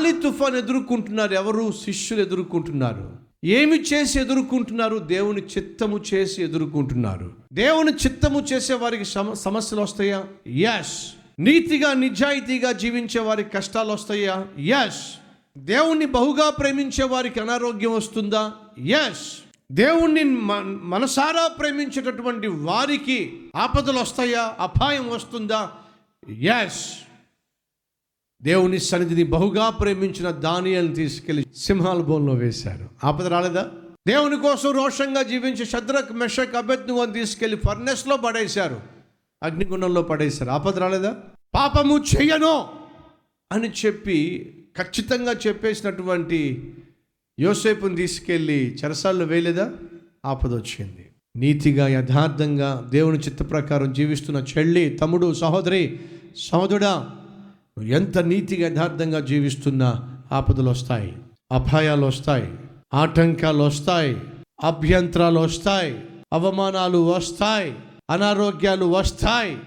గాలి తుఫాన్ ఎదుర్కొంటున్నారు. ఎవరు? శిష్యులు ఎదుర్కొంటున్నారు. ఏమి చేసి ఎదుర్కొంటున్నారు? దేవుని చిత్తము చేసి ఎదుర్కొంటున్నారు. దేవుని చిత్తము చేసే వారికి సమ సమస్యలు వస్తాయా? ఎస్ నీతిగా నిజాయితీగా జీవించే వారికి కష్టాలు వస్తాయా? ఎస్ దేవుణ్ణి బహుగా ప్రేమించే వారికి అనారోగ్యం వస్తుందా? ఎస్ దేవుణ్ణి మనసారా ప్రేమించేటటువంటి వారికి ఆపదలు వస్తాయా? అపాయం వస్తుందా? ఎస్ దేవుని సన్నిధిని బహుగా ప్రేమించిన దానియాలను తీసుకెళ్ళి సింహాల బోన్లో వేశారు. ఆపద రాలేదా? దేవుని కోసం రోషంగా జీవించి శద్రక్ మెషక్ అభ్యర్థి తీసుకెళ్ళి ఫర్నెస్లో పడేశారు. అగ్నిగుండంలో పడేశారు. ఆపద రాలేదా? పాపము చెయ్యను అని చెప్పి ఖచ్చితంగా చెప్పేసినటువంటి యోసేపుని తీసుకెళ్ళి చెరసాల్లో వేయలేదా? ఆపద వచ్చింది. నీతిగా యథార్థంగా దేవుని చిత్త ప్రకారం జీవిస్తున్న చెల్లి తమ్ముడు సహోదరి సహోదరుడా నువ్వు ఎంత నీతిగా యథార్థంగా జీవిస్తున్నా ఆపదలు వస్తాయి అపాయాలు వస్తాయి ఆటంకాలు వస్తాయి అభ్యంతరాలు వస్తాయి అవమానాలు వస్తాయి అనారోగ్యాలు వస్తాయి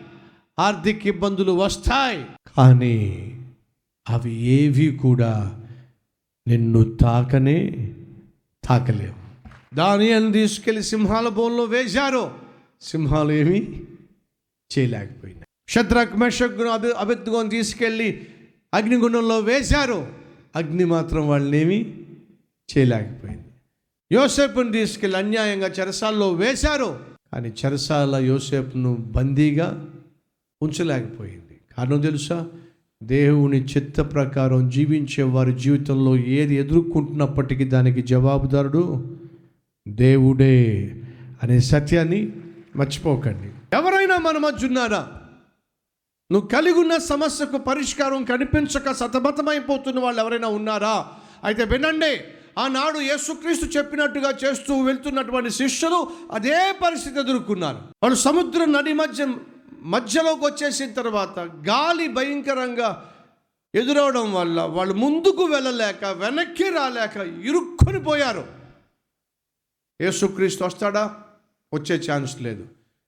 ఆర్థిక ఇబ్బందులు వస్తాయి. కానీ అవి ఏవి కూడా నిన్ను తాకనే తాకలేవు. దాని అని తీసుకెళ్ళి సింహాల బోన్లో వేశారు. సింహాలు ఏమి చేయలేకపోయినాయి. శత్రక్ మెషగ్గును అభి అభిద్గుని తీసుకెళ్ళి అగ్నిగుండంలో వేశారు. అగ్ని మాత్రం వాళ్ళనేమి చేయలేకపోయింది. యోసేపును తీసుకెళ్ళి అన్యాయంగా చెరసాల్లో వేశారు. కానీ చెరసాల యోసేపును బందీగా ఉంచలేకపోయింది. కారణం తెలుసా? దేవుని చిత్త ప్రకారం జీవించే వారి జీవితంలో ఏది ఎదుర్కొంటున్నప్పటికీ దానికి జవాబుదారుడు దేవుడే అనే సత్యాన్ని మర్చిపోకండి. ఎవరైనా మన మధ్య ఉన్నారా? నువ్వు కలిగి ఉన్న సమస్యకు పరిష్కారం కనిపించక సతమతమైపోతున్న వాళ్ళు ఎవరైనా ఉన్నారా? అయితే వినండి ఆనాడు యేసుక్రీస్తు చెప్పినట్టుగా చేస్తూ వెళ్తున్నటువంటి శిష్యులు అదే పరిస్థితి ఎదుర్కొన్నారు. వాళ్ళు సముద్రం నది మధ్య మధ్యలోకి వచ్చేసిన తర్వాత గాలి భయంకరంగా ఎదురవడం వల్ల వాళ్ళు ముందుకు వెళ్ళలేక వెనక్కి రాలేక ఇరుక్కొని పోయారు. యేసుక్రీస్తు వస్తాడా? వచ్చే ఛాన్స్ లేదు.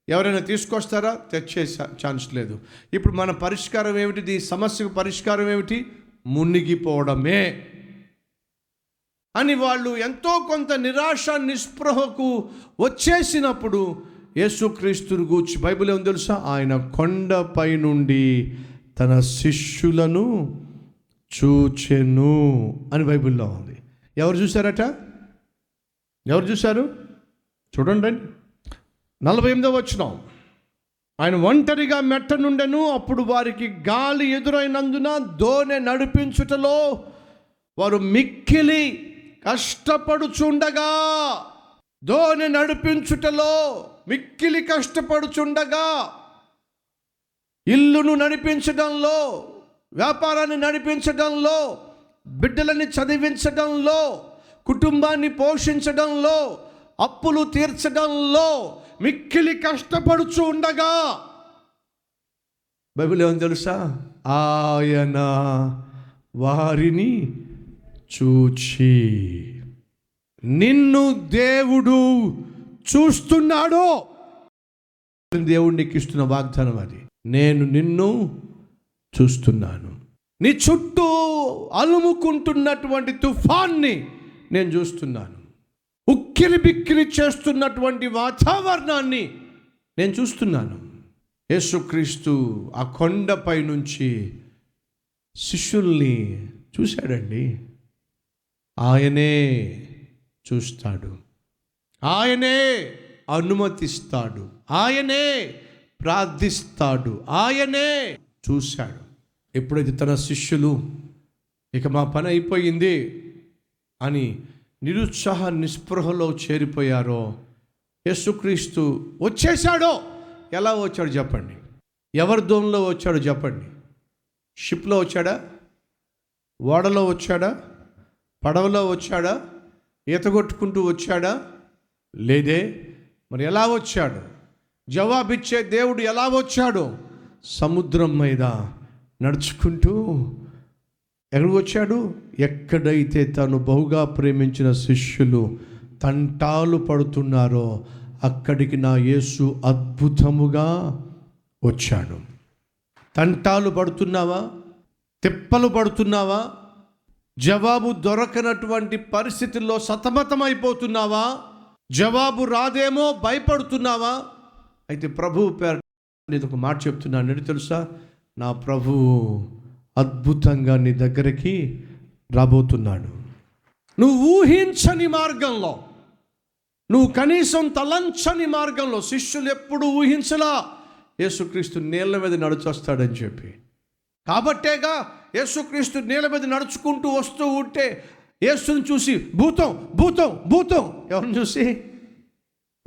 ఎవరైనా తీసుకొస్తారా? తెచ్చే ఛాన్స్ లేదు. ఇప్పుడు మన పరిష్కారం ఏమిటి? ఈ సమస్యకు పరిష్కారం ఏమిటి? మునిగిపోవడమే. అని వాళ్ళు ఎంతో కొంత నిరాశ నిస్పృహకు వచ్చేసినప్పుడు యేసుక్రీస్తుని గూర్చి బైబిల్ ఏమో తెలుసా? ఆయన కొండపై నుండి తన శిష్యులను చూచెను అని బైబిల్లో ఉంది. ఎవరు చూశారట? ఎవరు చూశారు? చూడండి. నలభై ఎనిమిదో వచ్చినాం ఆయన ఒంటరిగా మెట్ట నుండెను అప్పుడు వారికి గాలి ఎదురైనందున దోనె నడిపించుటలో వారు మిక్కిలి కష్టపడుచుండగా. దోనె నడిపించుటలో మిక్కిలి కష్టపడుచుండగా. ఇల్లును నడిపించడంలో వ్యాపారాన్ని నడిపించడంలో బిడ్డలని చదివించడంలో కుటుంబాన్ని పోషించడంలో అప్పులు తీర్చడంలో మిక్కిలి కష్టపడుచు ఉండగా. బైబిల్ ఏమని తెలుసా? ఆయన వారిని చూచి నిన్ను దేవుడు చూస్తున్నాడో. దేవుడు నీకు ఇస్తున్న వాగ్దానం అది. నేను నిన్ను చూస్తున్నాను. నీ చుట్టూ అలుముకుంటున్నటువంటి తుఫాన్ని నేను చూస్తున్నాను. ఉక్కిరి బిక్కిరి చేస్తున్నటువంటి వాతావరణాన్ని నేను చూస్తున్నాను. యేసుక్రీస్తు ఆ కొండపై నుంచి శిష్యుల్ని చూశాడండి. ఆయనే చూస్తాడు. ఆయనే అనుమతిస్తాడు. ఆయనే ప్రార్థిస్తాడు. ఆయనే చూశాడు. ఎప్పుడైతే తన శిష్యులు ఇక మా పని అయిపోయింది అని నిరుత్సాహ నిస్పృహలో చేరిపోయారో యేసుక్రీస్తు వచ్చేసాడో ఎలా వచ్చాడు చెప్పండి. ఎవరి దోమలో వచ్చాడు చెప్పండి. షిప్లో వచ్చాడా? ఓడలో వచ్చాడా? పడవలో వచ్చాడా? ఈత కొట్టుకుంటూ వచ్చాడా? లేదే. మరి ఎలా వచ్చాడు? జవాబిచ్చే దేవుడు ఎలా వచ్చాడు? సముద్రం మీద నడుచుకుంటూ ఎక్కడికి వచ్చాడు ఎక్కడైతే తను బహుగా ప్రేమించిన శిష్యులు తంటాలు పడుతున్నారో అక్కడికి నా యేసు అద్భుతముగా వచ్చాడు. తంటాలు పడుతున్నావా? తిప్పలు పడుతున్నావా? జవాబు దొరకనటువంటి పరిస్థితుల్లో సతమతమైపోతున్నావా? జవాబు రాదేమో భయపడుతున్నావా? అయితే ప్రభువు పేరు నేను ఒక మాట చెప్తున్నాను. నేను తెలుసా? నా ప్రభువు అద్భుతంగా నీ దగ్గరికి రాబోతున్నాడు. నువ్వు ఊహించని మార్గంలో నువ్వు కనీసం తలంచని మార్గంలో శిష్యులు ఎప్పుడు ఊహించలా యేసుక్రీస్తు నీళ్ళ మీద నడుచొస్తాడని చెప్పి. కాబట్టేగా యేసుక్రీస్తు నీళ్ళ మీద నడుచుకుంటూ వస్తూ ఉంటే యేసుని చూసి భూతం భూతం భూతం. ఎవరిని చూసి?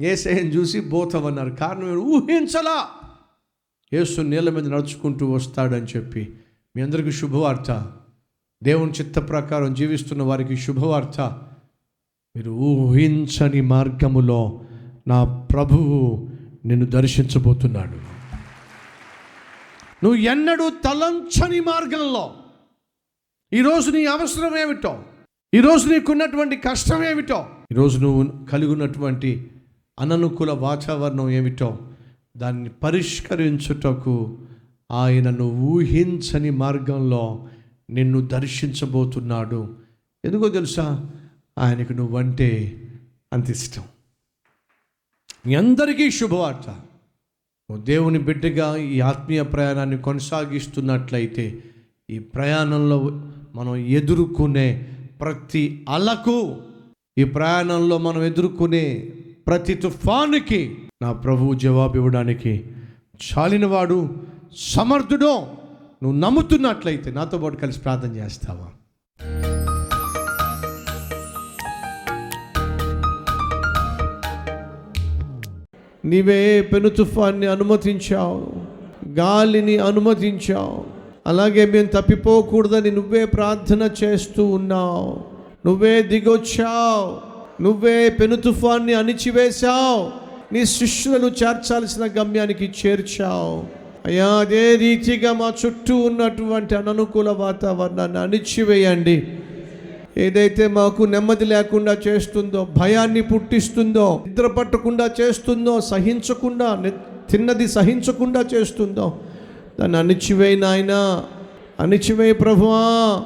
ఏసయ్యని చూసి భూతం అన్నారు కారణం ఊహించలా. యేసు నీళ్ళ మీద నడుచుకుంటూ వస్తాడని చెప్పి మీ అందరికీ శుభవార్త. దేవుని చిత్త ప్రకారం జీవిస్తున్న వారికి శుభవార్త. మీరు ఊహించని మార్గములో నా ప్రభువు నిన్ను దర్శించబోతున్నాడు. నువ్వు ఎన్నడూ తలంచని మార్గంలో. ఈరోజు నీ అవసరం ఏమిటో? ఈరోజు నీకున్నటువంటి కష్టం ఏమిటో? ఈరోజు నువ్వు కలిగి ఉన్నటువంటి అననుకూల వాతావరణం ఏమిటో? దాన్ని పరిష్కరించుటకు ఆయనను ఊహించని మార్గంలో నిన్ను దర్శించబోతున్నాడు. ఎందుకో తెలుసా? ఆయనకు నువ్వంటే అంత ఇష్టం. మీ అందరికీ శుభవార్త. దేవుని బిడ్డగా ఈ ఆత్మీయ ప్రయాణాన్ని కొనసాగిస్తున్నట్లయితే ఈ ప్రయాణంలో మనం ఎదుర్కొనే ప్రతి అలకు ఈ ప్రయాణంలో మనం ఎదుర్కొనే ప్రతి తుఫానుకి నా ప్రభువు జవాబు ఇవ్వడానికి చాలినవాడు సమర్థుడో నువ్వు నమ్ముతున్నట్లయితే నాతో పాటు కలిసి ప్రార్థన చేస్తావా? నీవే పెను తుఫాన్ని అనుమతించావు గాలిని అనుమతించావు అలాగే మేము తప్పిపోకూడదని నువ్వే ప్రార్థన చేస్తూ ఉన్నావు. నువ్వే దిగొచ్చావు నువ్వే పెను తుఫాన్ని అణిచివేశావు నీ శిష్యులను చేర్చాల్సిన గమ్యానికి చేర్చావు. అయ్యా అదే రీతిగా మా చుట్టూ ఉన్నటువంటి అననుకూల వాతావరణాన్ని అణిచివేయండి. ఏదైతే మాకు నెమ్మది లేకుండా చేస్తుందో భయాన్ని పుట్టిస్తుందో నిద్ర పట్టకుండా చేస్తుందో సహించకుండా తిన్నది సహించకుండా చేస్తుందో దాన్ని అణిచివేయి నాయన. అణిచివేయి ప్రభువా.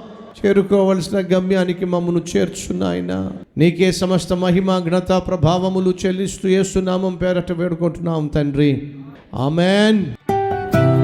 చేరుకోవలసిన గమ్యానికి మమ్మను చేర్చున్నాయన నీకే సమస్త మహిమ ఘనత ప్రభావములు చెల్లిస్తూ ఏసునామం పేరట వేడుకుంటున్నాం తండ్రి. ఆమెన్.